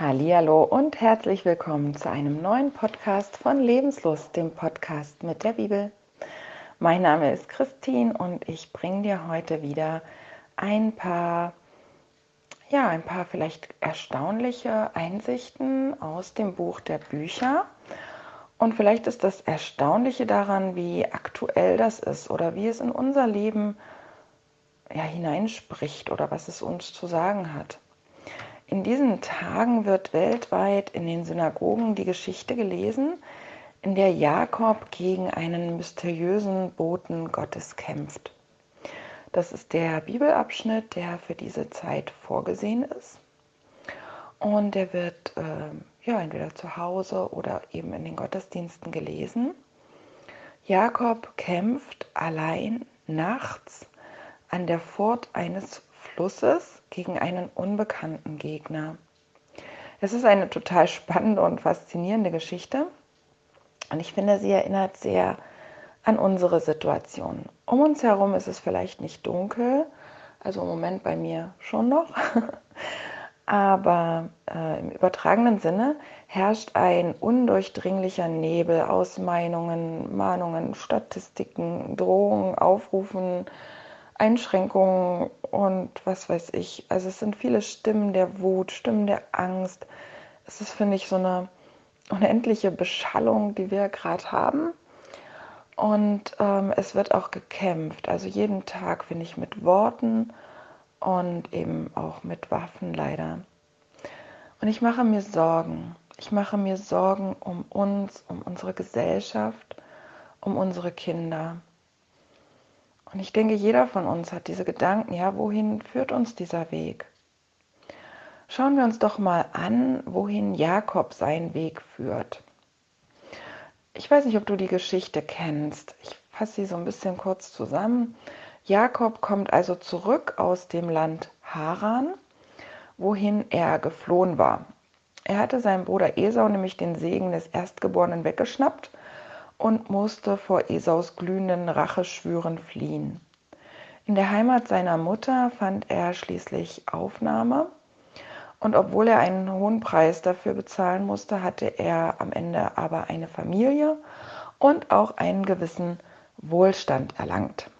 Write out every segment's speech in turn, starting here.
Hallo und herzlich willkommen zu einem neuen Podcast von Lebenslust, dem Podcast mit der Bibel. Mein Name ist Christine und ich bringe dir heute wieder ein paar ja, ein paar vielleicht erstaunliche Einsichten aus dem Buch der Bücher. Und vielleicht ist das Erstaunliche daran, wie aktuell das ist oder wie es in unser Leben ja, hineinspricht oder was es uns zu sagen hat. In diesen Tagen wird weltweit in den Synagogen die Geschichte gelesen, in der Jakob gegen einen mysteriösen Boten Gottes kämpft. Das ist der Bibelabschnitt, der für diese Zeit vorgesehen ist. Und der wird äh, ja entweder zu Hause oder eben in den Gottesdiensten gelesen. Jakob kämpft allein nachts an der Furt eines Flusses gegen einen unbekannten Gegner. Es ist eine total spannende und faszinierende Geschichte und ich finde, sie erinnert sehr an unsere Situation. Um uns herum ist es vielleicht nicht dunkel, also im Moment bei mir schon noch, aber äh, im übertragenen Sinne herrscht ein undurchdringlicher Nebel aus Meinungen, Mahnungen, Statistiken, Drohungen, Aufrufen, Einschränkungen und was weiß ich. Also es sind viele Stimmen der Wut, Stimmen der Angst. Es ist, finde ich, so eine unendliche Beschallung, die wir gerade haben. Und ähm, es wird auch gekämpft. Also jeden Tag, finde ich, mit Worten und eben auch mit Waffen leider. Und ich mache mir Sorgen. Ich mache mir Sorgen um uns, um unsere Gesellschaft, um unsere Kinder. Und ich denke, jeder von uns hat diese Gedanken, ja, wohin führt uns dieser Weg? Schauen wir uns doch mal an, wohin Jakob seinen Weg führt. Ich weiß nicht, ob du die Geschichte kennst. Ich fasse sie so ein bisschen kurz zusammen. Jakob kommt also zurück aus dem Land Haran, wohin er geflohen war. Er hatte seinem Bruder Esau nämlich den Segen des Erstgeborenen weggeschnappt und musste vor Esaus glühenden Racheschwüren fliehen. In der Heimat seiner Mutter fand er schließlich Aufnahme und obwohl er einen hohen Preis dafür bezahlen musste, hatte er am Ende aber eine Familie und auch einen gewissen Wohlstand erlangt.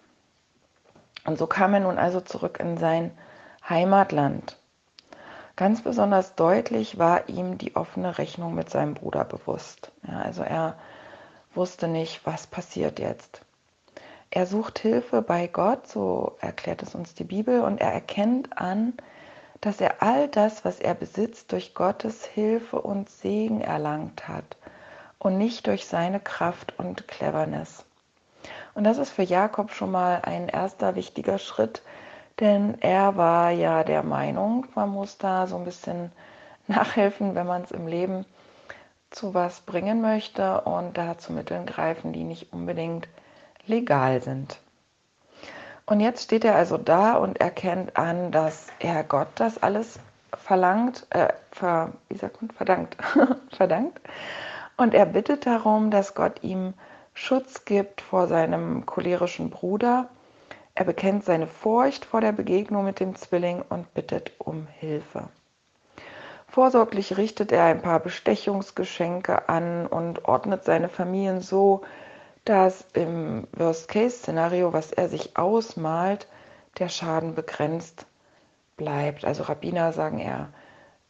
Und so kam er nun also zurück in sein Heimatland. Ganz besonders deutlich war ihm die offene Rechnung mit seinem Bruder bewusst. Ja, also er wusste nicht, was passiert jetzt. Er sucht Hilfe bei Gott, so erklärt es uns die Bibel, und er erkennt an, dass er all das, was er besitzt, durch Gottes Hilfe und Segen erlangt hat und nicht durch seine Kraft und Cleverness. Und das ist für Jakob schon mal ein erster wichtiger Schritt, denn er war ja der Meinung, man muss da so ein bisschen nachhelfen, wenn man es im Leben zu was bringen möchte und da zu Mitteln greifen, die nicht unbedingt legal sind. Und jetzt steht er also da und erkennt an, dass er Gott das alles verlangt, äh, ver, wie sagt man, verdankt, verdankt. Und er bittet darum, dass Gott ihm Schutz gibt vor seinem cholerischen Bruder. Er bekennt seine Furcht vor der Begegnung mit dem Zwilling und bittet um Hilfe. Vorsorglich richtet er ein paar Bestechungsgeschenke an und ordnet seine Familien so, dass im Worst-Case-Szenario, was er sich ausmalt, der Schaden begrenzt bleibt. Also Rabbiner sagen, er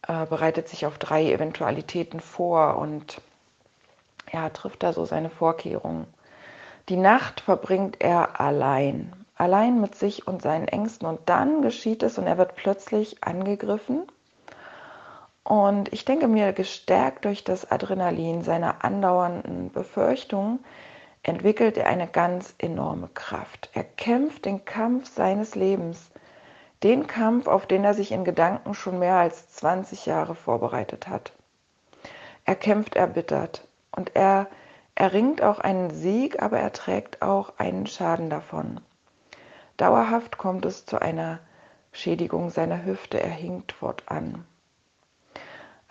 äh, bereitet sich auf drei Eventualitäten vor und ja, trifft da so seine Vorkehrungen. Die Nacht verbringt er allein, allein mit sich und seinen Ängsten und dann geschieht es und er wird plötzlich angegriffen und ich denke mir, gestärkt durch das Adrenalin seiner andauernden Befürchtungen, entwickelt er eine ganz enorme Kraft. Er kämpft den Kampf seines Lebens, den Kampf, auf den er sich in Gedanken schon mehr als 20 Jahre vorbereitet hat. Er kämpft erbittert und er erringt auch einen Sieg, aber er trägt auch einen Schaden davon. Dauerhaft kommt es zu einer Schädigung seiner Hüfte, er hinkt fortan.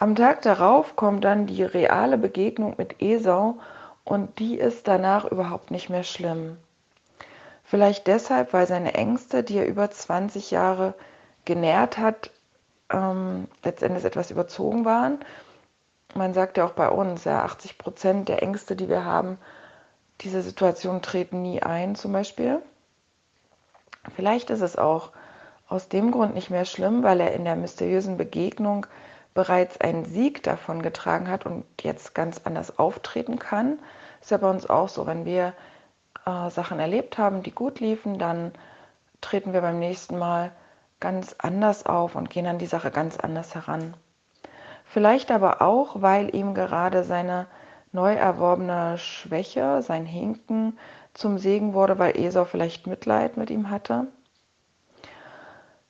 Am Tag darauf kommt dann die reale Begegnung mit Esau und die ist danach überhaupt nicht mehr schlimm. Vielleicht deshalb, weil seine Ängste, die er über 20 Jahre genährt hat, ähm, letztendlich etwas überzogen waren. Man sagt ja auch bei uns, ja, 80 Prozent der Ängste, die wir haben, diese Situationen treten nie ein, zum Beispiel. Vielleicht ist es auch aus dem Grund nicht mehr schlimm, weil er in der mysteriösen Begegnung bereits einen Sieg davon getragen hat und jetzt ganz anders auftreten kann. Ist ja bei uns auch so, wenn wir äh, Sachen erlebt haben, die gut liefen, dann treten wir beim nächsten Mal ganz anders auf und gehen an die Sache ganz anders heran. Vielleicht aber auch, weil ihm gerade seine neu erworbene Schwäche, sein Hinken zum Segen wurde, weil Esau vielleicht Mitleid mit ihm hatte.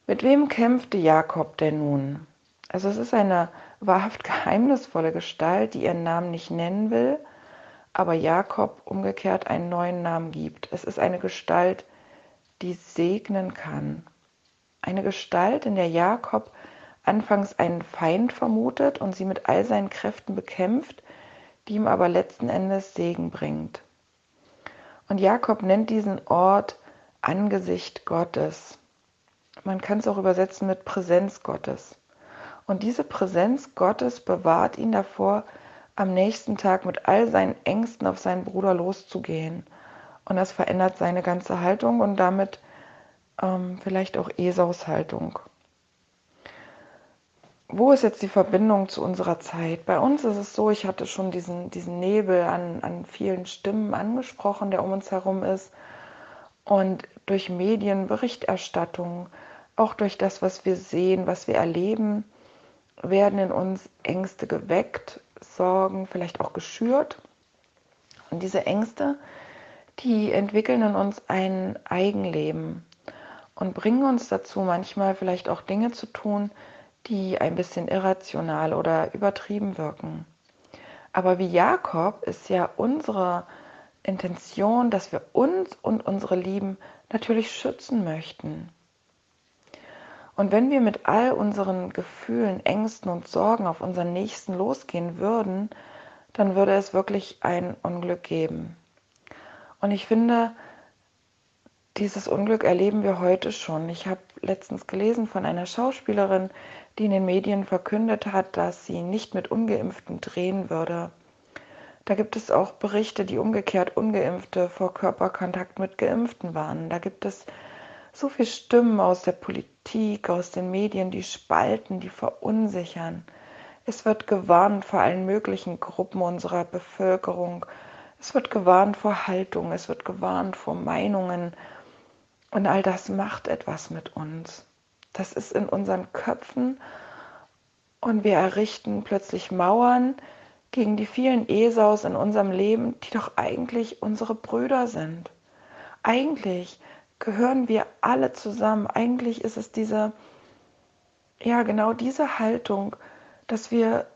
Mit wem kämpfte Jakob denn nun? Also es ist eine wahrhaft geheimnisvolle Gestalt, die ihren Namen nicht nennen will, aber Jakob umgekehrt einen neuen Namen gibt. Es ist eine Gestalt, die segnen kann. Eine Gestalt, in der Jakob anfangs einen Feind vermutet und sie mit all seinen Kräften bekämpft, die ihm aber letzten Endes Segen bringt. Und Jakob nennt diesen Ort Angesicht Gottes. Man kann es auch übersetzen mit Präsenz Gottes. Und diese Präsenz Gottes bewahrt ihn davor, am nächsten Tag mit all seinen Ängsten auf seinen Bruder loszugehen. Und das verändert seine ganze Haltung und damit ähm, vielleicht auch Esaus Haltung. Wo ist jetzt die Verbindung zu unserer Zeit? Bei uns ist es so, ich hatte schon diesen, diesen Nebel an, an vielen Stimmen angesprochen, der um uns herum ist. Und durch Medien, Berichterstattung, auch durch das, was wir sehen, was wir erleben, werden in uns Ängste geweckt, Sorgen vielleicht auch geschürt. Und diese Ängste, die entwickeln in uns ein Eigenleben und bringen uns dazu, manchmal vielleicht auch Dinge zu tun, die ein bisschen irrational oder übertrieben wirken. Aber wie Jakob ist ja unsere Intention, dass wir uns und unsere Lieben natürlich schützen möchten. Und wenn wir mit all unseren Gefühlen, Ängsten und Sorgen auf unseren Nächsten losgehen würden, dann würde es wirklich ein Unglück geben. Und ich finde, dieses Unglück erleben wir heute schon. Ich habe letztens gelesen von einer Schauspielerin, die in den Medien verkündet hat, dass sie nicht mit ungeimpften drehen würde. Da gibt es auch Berichte, die umgekehrt ungeimpfte vor Körperkontakt mit geimpften waren. Da gibt es so viele Stimmen aus der Politik, aus den Medien, die spalten, die verunsichern. Es wird gewarnt vor allen möglichen Gruppen unserer Bevölkerung. Es wird gewarnt vor Haltung, es wird gewarnt vor Meinungen. Und all das macht etwas mit uns. Das ist in unseren Köpfen und wir errichten plötzlich Mauern gegen die vielen Esaus in unserem Leben, die doch eigentlich unsere Brüder sind. Eigentlich gehören wir alle zusammen. Eigentlich ist es diese, ja, genau diese Haltung, dass wir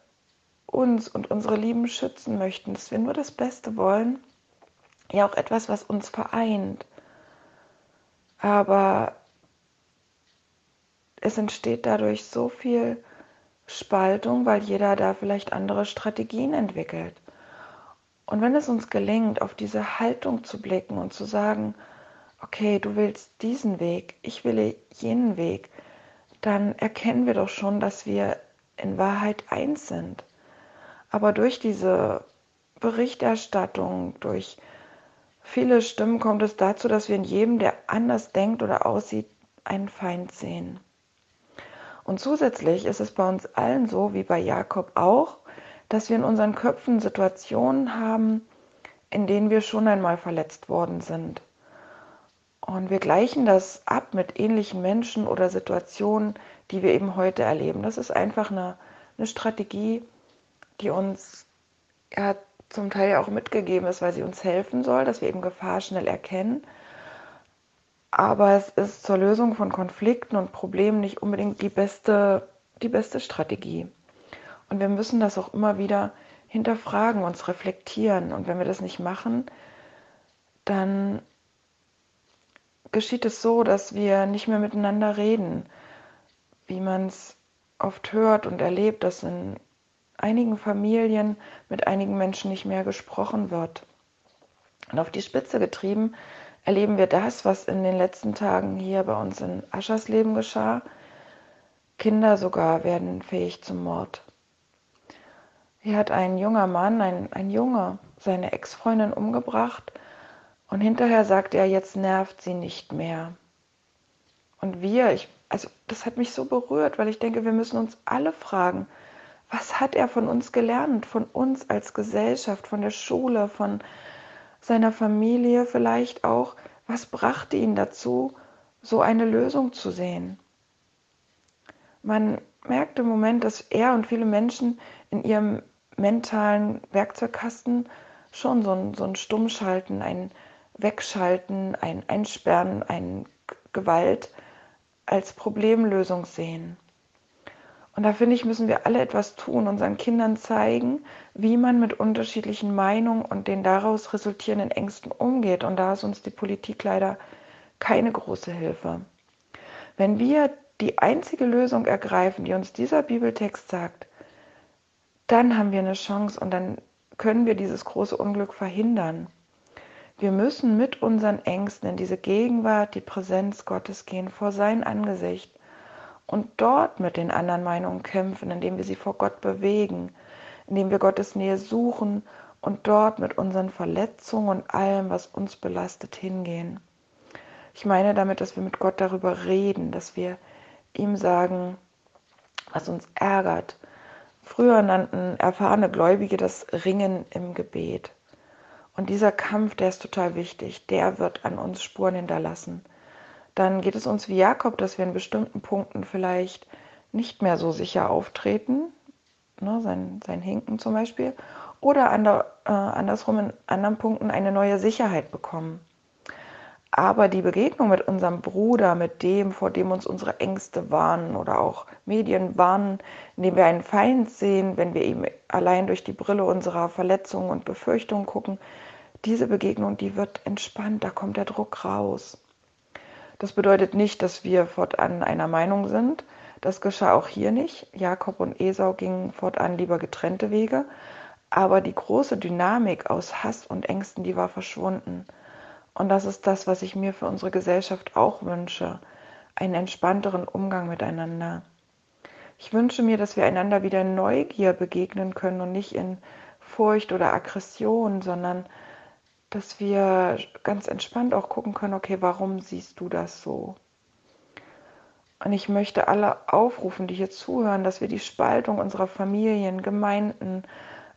uns und unsere Lieben schützen möchten, dass wir nur das Beste wollen. Ja, auch etwas, was uns vereint. Aber es entsteht dadurch so viel Spaltung, weil jeder da vielleicht andere Strategien entwickelt. Und wenn es uns gelingt, auf diese Haltung zu blicken und zu sagen, okay, du willst diesen Weg, ich will jenen Weg, dann erkennen wir doch schon, dass wir in Wahrheit eins sind. Aber durch diese Berichterstattung, durch viele Stimmen kommt es dazu, dass wir in jedem, der anders denkt oder aussieht, einen Feind sehen. Und zusätzlich ist es bei uns allen so, wie bei Jakob auch, dass wir in unseren Köpfen Situationen haben, in denen wir schon einmal verletzt worden sind. Und wir gleichen das ab mit ähnlichen Menschen oder Situationen, die wir eben heute erleben. Das ist einfach eine, eine Strategie, die uns ja, zum Teil ja auch mitgegeben ist, weil sie uns helfen soll, dass wir eben Gefahr schnell erkennen. Aber es ist zur Lösung von Konflikten und Problemen nicht unbedingt die beste, die beste Strategie. Und wir müssen das auch immer wieder hinterfragen, uns reflektieren. Und wenn wir das nicht machen, dann geschieht es so, dass wir nicht mehr miteinander reden, wie man es oft hört und erlebt, dass in einigen Familien mit einigen Menschen nicht mehr gesprochen wird. Und auf die Spitze getrieben erleben wir das, was in den letzten Tagen hier bei uns in Aschers Leben geschah. Kinder sogar werden fähig zum Mord. Hier hat ein junger Mann, ein, ein Junge, seine Ex-Freundin umgebracht und hinterher sagt er, jetzt nervt sie nicht mehr. Und wir, ich, also das hat mich so berührt, weil ich denke, wir müssen uns alle fragen, was hat er von uns gelernt, von uns als Gesellschaft, von der Schule, von seiner Familie vielleicht auch, was brachte ihn dazu, so eine Lösung zu sehen? Man merkt im Moment, dass er und viele Menschen in ihrem mentalen Werkzeugkasten schon so ein, so ein Stummschalten, ein Wegschalten, ein Einsperren, ein Gewalt als Problemlösung sehen. Und da finde ich, müssen wir alle etwas tun, unseren Kindern zeigen, wie man mit unterschiedlichen Meinungen und den daraus resultierenden Ängsten umgeht. Und da ist uns die Politik leider keine große Hilfe. Wenn wir die einzige Lösung ergreifen, die uns dieser Bibeltext sagt, dann haben wir eine Chance und dann können wir dieses große Unglück verhindern. Wir müssen mit unseren Ängsten in diese Gegenwart, die Präsenz Gottes gehen, vor sein Angesicht und dort mit den anderen Meinungen kämpfen, indem wir sie vor Gott bewegen, indem wir Gottes Nähe suchen und dort mit unseren Verletzungen und allem, was uns belastet, hingehen. Ich meine damit, dass wir mit Gott darüber reden, dass wir ihm sagen, was uns ärgert. Früher nannten erfahrene Gläubige das Ringen im Gebet. Und dieser Kampf, der ist total wichtig, der wird an uns Spuren hinterlassen. Dann geht es uns wie Jakob, dass wir in bestimmten Punkten vielleicht nicht mehr so sicher auftreten, ne, sein, sein Hinken zum Beispiel, oder ander, äh, andersrum in anderen Punkten eine neue Sicherheit bekommen. Aber die Begegnung mit unserem Bruder, mit dem, vor dem uns unsere Ängste warnen oder auch Medien warnen, indem wir einen Feind sehen, wenn wir ihm allein durch die Brille unserer Verletzungen und Befürchtungen gucken, diese Begegnung, die wird entspannt, da kommt der Druck raus. Das bedeutet nicht, dass wir fortan einer Meinung sind. Das geschah auch hier nicht. Jakob und Esau gingen fortan lieber getrennte Wege. Aber die große Dynamik aus Hass und Ängsten, die war verschwunden. Und das ist das, was ich mir für unsere Gesellschaft auch wünsche. Einen entspannteren Umgang miteinander. Ich wünsche mir, dass wir einander wieder in Neugier begegnen können und nicht in Furcht oder Aggression, sondern dass wir ganz entspannt auch gucken können, okay, warum siehst du das so? Und ich möchte alle aufrufen, die hier zuhören, dass wir die Spaltung unserer Familien, Gemeinden,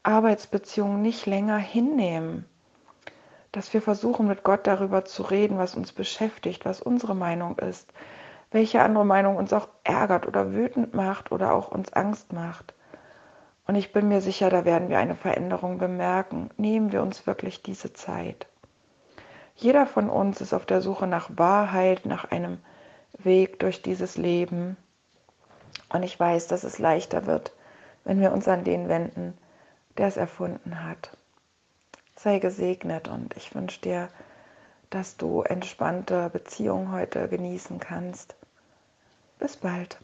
Arbeitsbeziehungen nicht länger hinnehmen dass wir versuchen, mit Gott darüber zu reden, was uns beschäftigt, was unsere Meinung ist, welche andere Meinung uns auch ärgert oder wütend macht oder auch uns Angst macht. Und ich bin mir sicher, da werden wir eine Veränderung bemerken. Nehmen wir uns wirklich diese Zeit. Jeder von uns ist auf der Suche nach Wahrheit, nach einem Weg durch dieses Leben. Und ich weiß, dass es leichter wird, wenn wir uns an den wenden, der es erfunden hat sei gesegnet und ich wünsche dir, dass du entspannte Beziehungen heute genießen kannst. Bis bald.